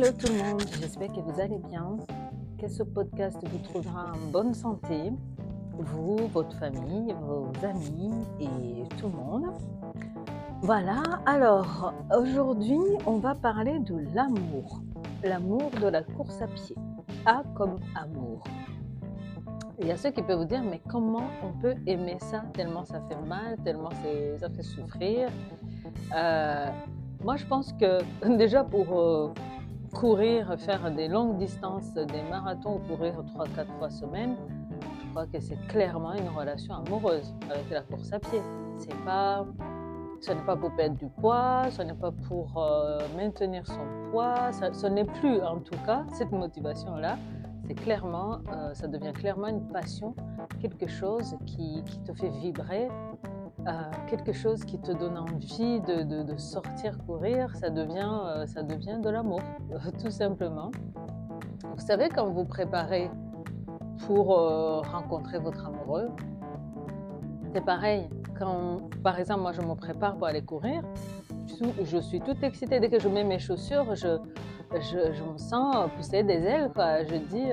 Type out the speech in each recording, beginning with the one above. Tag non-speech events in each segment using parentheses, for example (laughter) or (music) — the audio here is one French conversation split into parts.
Hello tout le monde, j'espère que vous allez bien, que ce podcast vous trouvera en bonne santé, vous, votre famille, vos amis et tout le monde. Voilà, alors aujourd'hui on va parler de l'amour, l'amour de la course à pied. A comme amour. Il y a ceux qui peuvent vous dire, mais comment on peut aimer ça? Tellement ça fait mal, tellement ça fait souffrir. Euh, moi, je pense que (laughs) déjà pour euh, courir, faire des longues distances, des marathons, courir 3-4 fois semaine, je crois que c'est clairement une relation amoureuse avec la course à pied. C'est pas, ce n'est pas pour perdre du poids, ce n'est pas pour euh, maintenir son poids, ce n'est plus en tout cas cette motivation-là. C'est clairement, euh, ça devient clairement une passion, quelque chose qui te fait vibrer, euh, quelque chose qui te donne envie de, sortir courir, ça devient, euh, ça devient de l'amour, (laughs) tout simplement. Vous savez, quand vous préparez pour euh, rencontrer votre amoureux, c'est pareil. Quand, par exemple, moi, je me prépare pour aller courir, je suis toute excitée. Dès que je mets mes chaussures, je, je, me sens pousser des ailes. Je dis,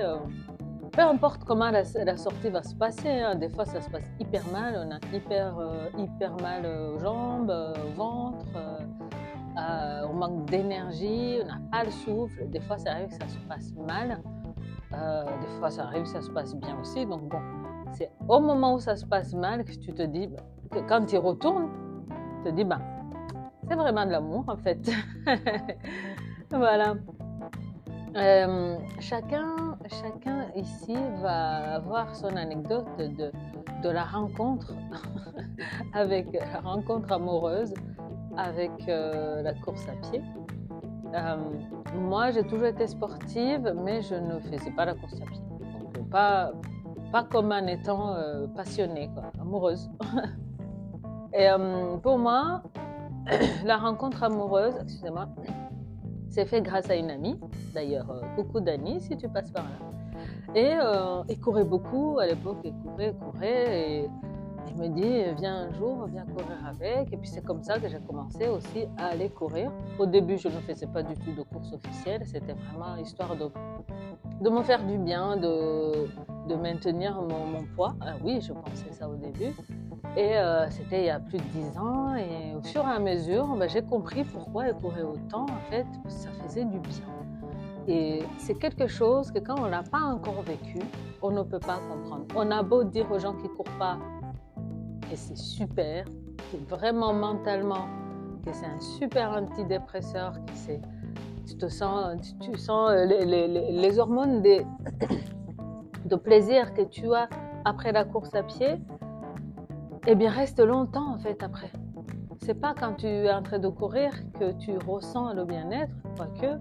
peu importe comment la, sortie va se passer, hein. des fois ça se passe hyper mal, on a hyper, euh, hyper mal aux jambes, euh, au ventre, euh, on manque d'énergie, on n'a pas le souffle, des fois ça arrive que ça se passe mal, des fois ça arrive que ça se passe bien aussi. Donc bon, c'est au moment où ça se passe mal que tu te dis, bah, que quand tu retournes, tu te dis, bah, c'est vraiment de l'amour en fait. (laughs) voilà. Euh, chacun, chacun ici va avoir son anecdote de, la rencontre (laughs) avec la rencontre amoureuse avec euh, la course à pied. Euh, moi, j'ai toujours été sportive, mais je ne faisais pas la course à pied. Pas, pas comme en étant passionnée, amoureuse. (laughs) Et pour moi, (coughs) la rencontre amoureuse, excusez-moi, c'est fait grâce à une amie, d'ailleurs, euh, coucou Dani si tu passes par là. Et euh, il courait beaucoup, à l'époque il courait, courait, et il me dit viens un jour, viens courir avec. Et puis c'est comme ça que j'ai commencé aussi à aller courir. Au début, je ne faisais pas du tout de course officielle, c'était vraiment histoire de, de me faire du bien, de, de maintenir mon, mon poids. Ah oui, je pensais ça au début. Et euh, c'était il y a plus de 10 ans. Et au fur et à mesure, ben, j'ai compris pourquoi elle courait autant. En fait, ça faisait du bien. Et c'est quelque chose que quand on n'a pas encore vécu, on ne peut pas comprendre. On a beau dire aux gens qui ne courent pas que c'est super, que vraiment mentalement, que c'est un super antidépresseur, que c'est, tu te sens, tu, sens euh, les, les hormones (coughs) de plaisir que tu as après la course à pied, eh bien, reste longtemps en fait après. C'est pas quand tu es en train de courir que tu ressens le bien-être, quoique,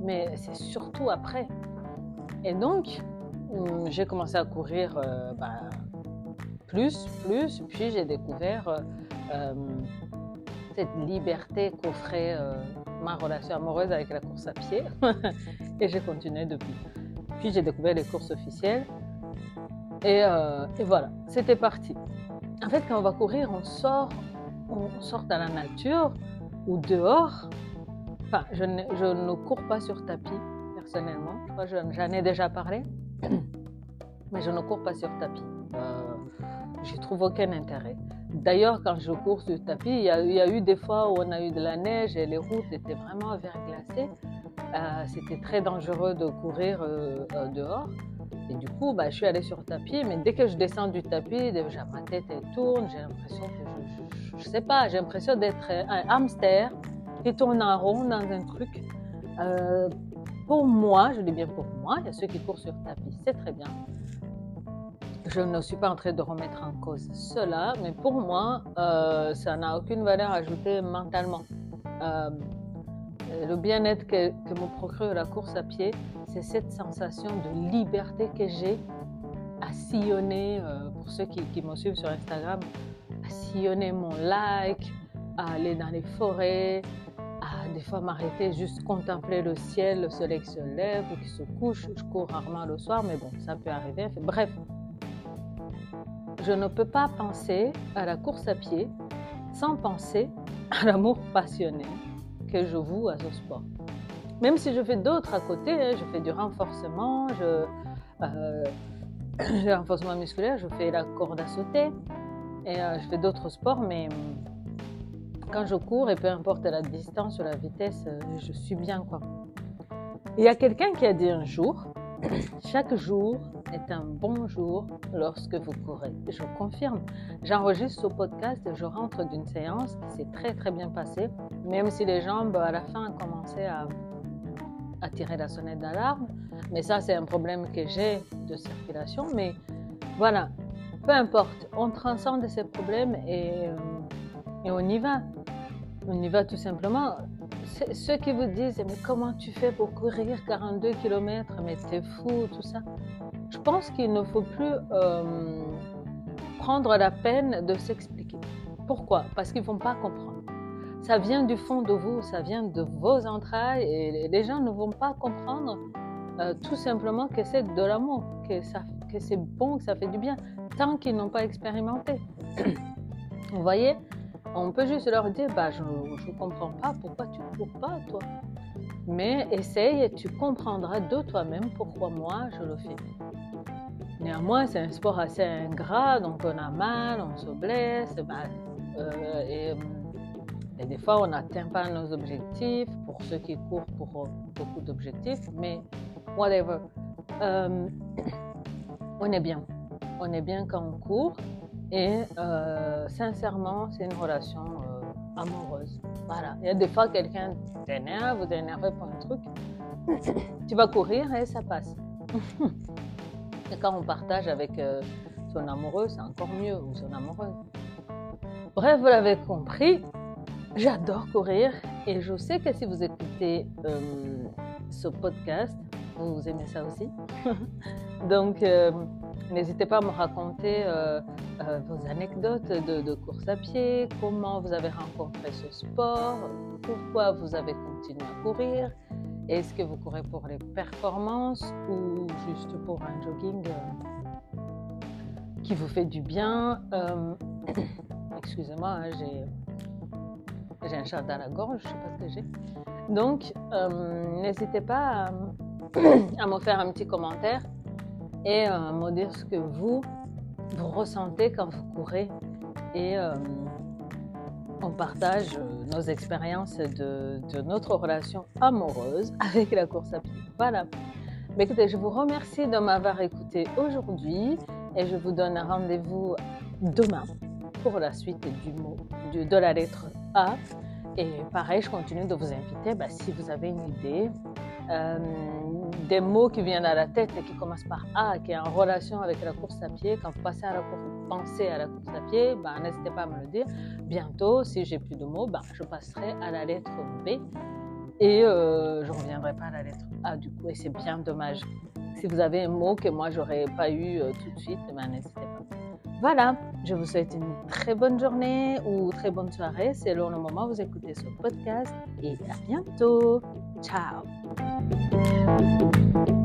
mais c'est surtout après. Et donc, hum, j'ai commencé à courir euh, bah, plus, plus, puis j'ai découvert euh, cette liberté qu'offrait euh, ma relation amoureuse avec la course à pied, (laughs) et j'ai continué depuis. Puis j'ai découvert les courses officielles, et voilà, c'était parti en fait, quand on va courir, on sort, on sort dans la nature ou dehors. Enfin, je ne, je ne cours pas sur tapis, personnellement. Je crois j'en ai déjà parlé. (coughs) Mais je ne cours pas sur tapis. Euh, je trouve aucun intérêt. D'ailleurs, quand je cours sur tapis, il y, a, il y, a, eu des fois où on a eu de la neige et les routes étaient vraiment verglacées. Euh, C'était très dangereux de courir euh, euh dehors. Et du coup, bah, je suis allée sur le tapis, mais dès que je descends du tapis, déjà ma tête elle tourne, j'ai l'impression que je, je, sais pas, j'ai l'impression d'être un hamster qui tourne en rond dans un truc. Euh, pour moi, je dis bien pour moi, il y a ceux qui courent sur le tapis, c'est très bien. Je ne suis pas en train de remettre en cause cela, mais pour moi, euh, ça n'a aucune valeur ajoutée mentalement. Euh, le bien-être que, me procure la course à pied, c'est cette sensation de liberté que j'ai à sillonner, euh, pour ceux qui, me suivent sur Instagram, à sillonner mon like, à aller dans les forêts, à des fois m'arrêter juste contempler le ciel, le soleil qui se lève ou qui se couche. Je cours rarement le soir, mais bon, ça peut arriver. Bref, je ne peux pas penser à la course à pied sans penser à l'amour passionné que je voue à ce sport. Même si je fais d'autres à côté, hein, je fais du renforcement, je, euh, (coughs) le renforcement musculaire, je fais la corde à sauter et euh, je fais d'autres sports, mais quand je cours, et peu importe la distance ou la vitesse, euh, je suis bien. quoi. Il y a quelqu'un qui a dit un jour, (coughs) chaque jour est un bon jour lorsque vous courez. Je confirme. J'enregistre ce podcast et je rentre d'une séance qui s'est très très bien passée, même si les jambes à la fin ont commencé à, à tirer la sonnette d'alarme. Mais ça, c'est un problème que j'ai de circulation. Mais voilà, peu importe, on transcende ces problèmes et, euh, on y va. On y va tout simplement. Ceux qui vous disent, mais comment tu fais pour courir 42 km, mais t'es fou, tout ça. Je pense qu'il ne faut plus euh, prendre la peine de s'expliquer. Pourquoi? Parce qu'ils ne vont pas comprendre. Ça vient du fond de vous, ça vient de vos entrailles et les gens ne vont pas comprendre euh, tout simplement que c'est de l'amour, que, c'est bon, que ça fait du bien, tant qu'ils n'ont pas expérimenté. (clears throat) vous voyez? On peut juste leur dire, bah, je ne comprends pas pourquoi tu ne cours pas, toi. Mais essaye tu comprendras de toi-même pourquoi moi je le fais. Néanmoins, c'est un sport assez ingrat, donc on a mal, on se blesse, bah, euh, et, des fois on n'atteint pas nos objectifs, pour ceux qui courent pour beaucoup d'objectifs, mais whatever. Euh, on est bien. On est bien quand on court. Et euh, sincèrement, c'est une relation amoureuse. Voilà. Il y a des fois, quelqu'un t'énerve, vous énervé pour un truc. tu vas courir et ça passe. (laughs) quand on partage avec euh, son amoureux, c'est encore mieux, ou son amoureuse. Bref, vous l'avez compris, j'adore courir et je sais que si vous écoutez ce podcast, vous aimez ça aussi. (laughs) Donc, N'hésitez pas à me raconter euh, euh, vos anecdotes de, course à pied, comment vous avez rencontré ce sport, pourquoi vous avez continué à courir, est-ce que vous courez pour les performances ou juste pour un jogging euh, qui vous fait du bien. (coughs) Excusez-moi, hein, j'ai, un chat dans la gorge, je ne sais pas ce que j'ai. Donc, n'hésitez pas (coughs) à me faire un petit commentaire et euh, me dire ce que vous, vous ressentez quand vous courez. Et euh, on partage euh, nos expériences de, notre relation amoureuse (laughs) avec la course à pied. Voilà. Mais écoutez, je vous remercie de m'avoir écouté aujourd'hui et je vous donne rendez-vous demain pour la suite du mot, de la lettre A. Et pareil, je continue de vous inviter, bah, si vous avez une idée, euh, des mots qui viennent à la tête et qui commencent par A, qui est en relation avec la course à pied, quand vous à la course, pensez à la course à pied, ben, n'hésitez pas à me le dire. Bientôt, si j'ai plus de mots, ben, je passerai à la lettre B et euh, je ne reviendrai pas à la lettre A du coup, et c'est bien dommage. Si vous avez un mot que moi, j'aurais pas eu euh, tout de suite, ben, n'hésitez pas. Voilà, je vous souhaite une très bonne journée ou très bonne soirée selon le moment où vous écoutez ce podcast et à bientôt. Ciao Thank you.